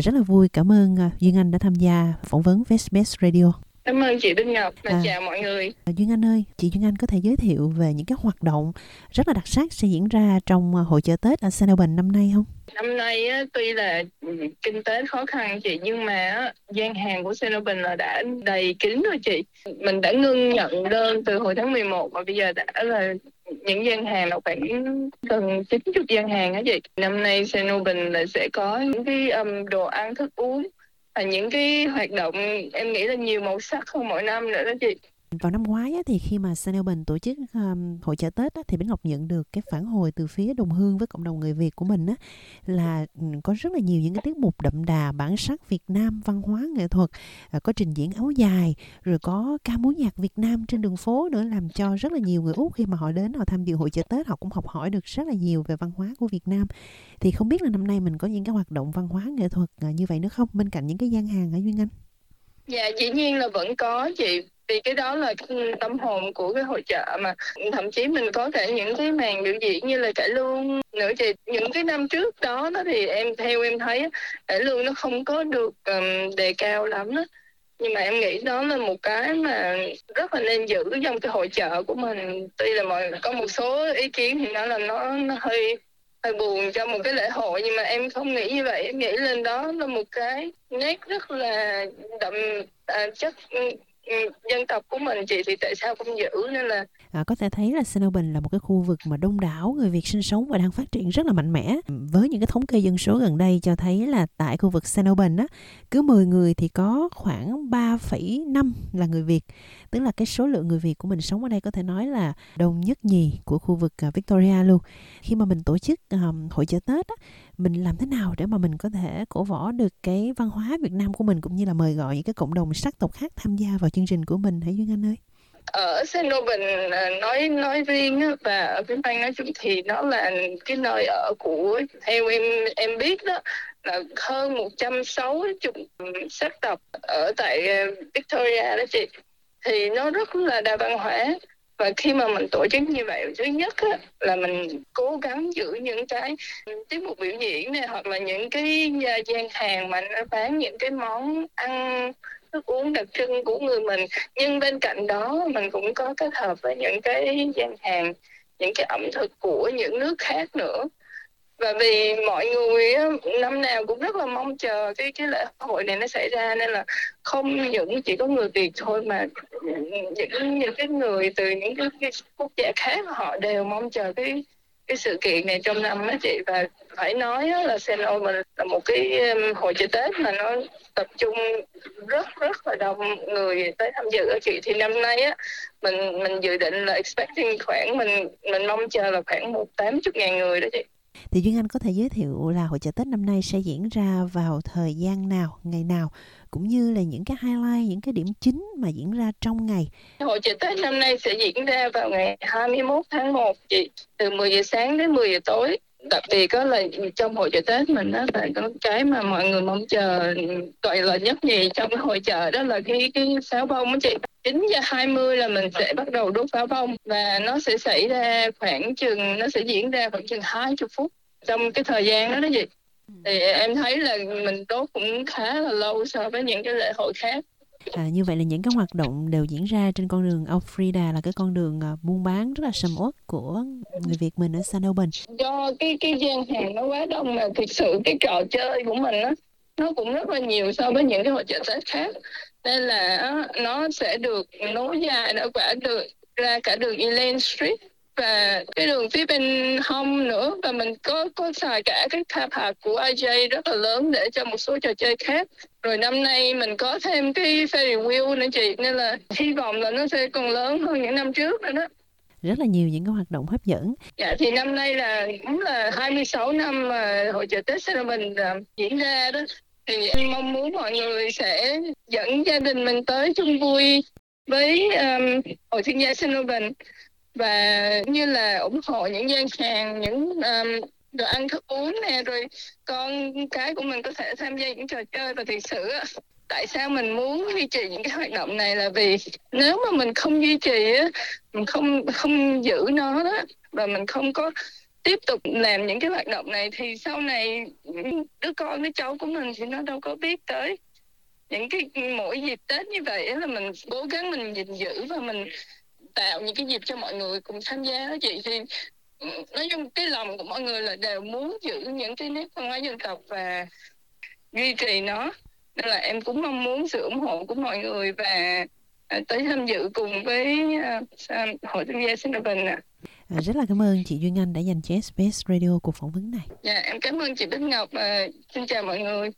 rất là vui cảm ơn Duyên Anh đã tham gia phỏng vấn SBS Radio. Cảm ơn chị Đinh Ngọc và à, chào mọi người. Duyên Anh ơi, chị Duyên Anh có thể giới thiệu về những cái hoạt động rất là đặc sắc sẽ diễn ra trong hội chợ Tết ở Sandalbin năm nay không? Năm nay á, tuy là ừ, kinh tế khó khăn chị nhưng mà á, gian hàng của Sandalbin là đã đầy kín rồi chị. Mình đã ngưng nhận đơn từ hồi tháng 11 mà bây giờ đã là những gian hàng là khoảng gần 90 gian hàng á chị. Năm nay Sandalbin là sẽ có những cái um, đồ ăn thức uống và những cái hoạt động em nghĩ là nhiều màu sắc hơn mỗi năm nữa đó chị vào năm ngoái á, thì khi mà Sunelbin tổ chức um, hội chợ Tết á, thì Bích Ngọc nhận được cái phản hồi từ phía đồng hương với cộng đồng người Việt của mình á, là ừ, có rất là nhiều những cái tiết mục đậm đà bản sắc Việt Nam văn hóa nghệ thuật à, có trình diễn áo dài rồi có ca múa nhạc Việt Nam trên đường phố nữa làm cho rất là nhiều người Úc khi mà họ đến họ tham dự hội chợ Tết họ cũng học hỏi được rất là nhiều về văn hóa của Việt Nam. Thì không biết là năm nay mình có những cái hoạt động văn hóa nghệ thuật à, như vậy nữa không? Bên cạnh những cái gian hàng ở Duyên Anh. Dạ dĩ nhiên là vẫn có chị vì cái đó là tâm hồn của cái hội trợ mà. Thậm chí mình có cả những cái màn biểu diễn như là cải lương nữa. Thì những cái năm trước đó đó thì em theo em thấy cải lương nó không có được um, đề cao lắm đó nhưng mà em nghĩ đó là một cái mà rất là nên giữ trong cái hội trợ của mình. Tuy là mọi có một số ý kiến thì nói là nó nó hơi hơi buồn cho một cái lễ hội nhưng mà em không nghĩ như vậy. Em nghĩ lên đó là một cái nét rất là đậm à, chất Ừ, dân tộc của mình chị thì tại sao không giữ nên là à, có thể thấy là Snowbin là một cái khu vực mà đông đảo người Việt sinh sống và đang phát triển rất là mạnh mẽ. Với những cái thống kê dân số gần đây cho thấy là tại khu vực Snowbin á cứ 10 người thì có khoảng 3,5 là người Việt. Tức là cái số lượng người Việt của mình sống ở đây có thể nói là đông nhất nhì của khu vực ờ, Victoria luôn. Khi mà mình tổ chức um, hội chợ Tết á, mình làm thế nào để mà mình có thể cổ võ được cái văn hóa Việt Nam của mình cũng như là mời gọi những cái cộng đồng sắc tộc khác tham gia vào chương trình của mình hãy Duyên Anh ơi? Ở Senobin à, nói nói riêng và ở phía Bang nói chung thì nó là cái nơi ở của theo em em biết đó là hơn 160 sắc tộc ở tại à, Victoria đó chị. Thì nó rất là đa văn hóa và khi mà mình tổ chức như vậy thứ nhất á, là mình cố gắng giữ những cái tiết mục biểu diễn này hoặc là những cái à, gian hàng mà nó bán những cái món ăn thức uống đặc trưng của người mình. Nhưng bên cạnh đó mình cũng có kết hợp với những cái gian hàng những cái ẩm thực của những nước khác nữa. Và vì mọi người năm nào cũng rất là mong chờ cái cái lễ hội này nó xảy ra nên là không những chỉ có người Việt thôi mà những những cái người từ những cái, cái quốc gia khác họ đều mong chờ cái cái sự kiện này trong năm đó chị, và phải nói là Seno mình là một cái hội chợ Tết mà nó tập trung rất rất là đông người tới tham dự ở chị. Thì năm nay á, mình mình dự định là expecting khoảng mình mình mong chờ là khoảng một tám chục ngàn người đó chị thì Duyên Anh có thể giới thiệu là hội chợ Tết năm nay sẽ diễn ra vào thời gian nào, ngày nào cũng như là những cái highlight, những cái điểm chính mà diễn ra trong ngày. Hội chợ Tết năm nay sẽ diễn ra vào ngày 21 tháng 1 chị, từ 10 giờ sáng đến 10 giờ tối đặc biệt có là trong hội chợ Tết mình đó là có cái mà mọi người mong chờ gọi là nhất nhì trong cái hội chợ đó là cái cái pháo bông á chị. 9 giờ 20 là mình sẽ bắt đầu đốt pháo bông và nó sẽ xảy ra khoảng chừng nó sẽ diễn ra khoảng chừng 20 phút trong cái thời gian đó đó chị. Thì em thấy là mình đốt cũng khá là lâu so với những cái lễ hội khác À, như vậy là những cái hoạt động đều diễn ra trên con đường Alfreda là cái con đường à, buôn bán rất là sầm uất của người Việt mình ở San Bình Do cái cái gian hàng nó quá đông mà thực sự cái trò chơi của mình á nó cũng rất là nhiều so với những cái hội chợ Tết khác. Nên là nó sẽ được nối dài nó quả được ra cả đường Elaine Street và cái đường phía bên hông nữa. Và mình có có xài cả cái car park của IJ rất là lớn để cho một số trò chơi khác. Rồi năm nay mình có thêm cái Ferry wheel nữa chị nên là hy vọng là nó sẽ còn lớn hơn những năm trước nữa đó. Rất là nhiều những cái hoạt động hấp dẫn. Dạ thì năm nay là cũng là 26 năm mà hội chợ Tết Sài mình uh, diễn ra đó. Thì em mong muốn mọi người sẽ dẫn gia đình mình tới chung vui với um, hội thiên gia Sinovan và như là ủng hộ những gian hàng những um, đồ ăn thức uống nè rồi con cái của mình có thể tham gia những trò chơi và thực sự tại sao mình muốn duy trì những cái hoạt động này là vì nếu mà mình không duy trì á mình không không giữ nó đó và mình không có tiếp tục làm những cái hoạt động này thì sau này đứa con đứa cháu của mình thì nó đâu có biết tới những cái mỗi dịp Tết như vậy là mình cố gắng mình gìn giữ và mình tạo những cái dịp cho mọi người cùng tham gia đó chị thì nói chung cái lòng của mọi người là đều muốn giữ những cái nét văn hóa dân tộc và duy trì nó nên là em cũng mong muốn sự ủng hộ của mọi người và à, tới tham dự cùng với uh, hội thương gia Cinderban ạ. À, rất là cảm ơn chị Duyên Anh đã dành cho SBS Radio cuộc phỏng vấn này. Dạ, em cảm ơn chị Bích Ngọc. À, xin chào mọi người.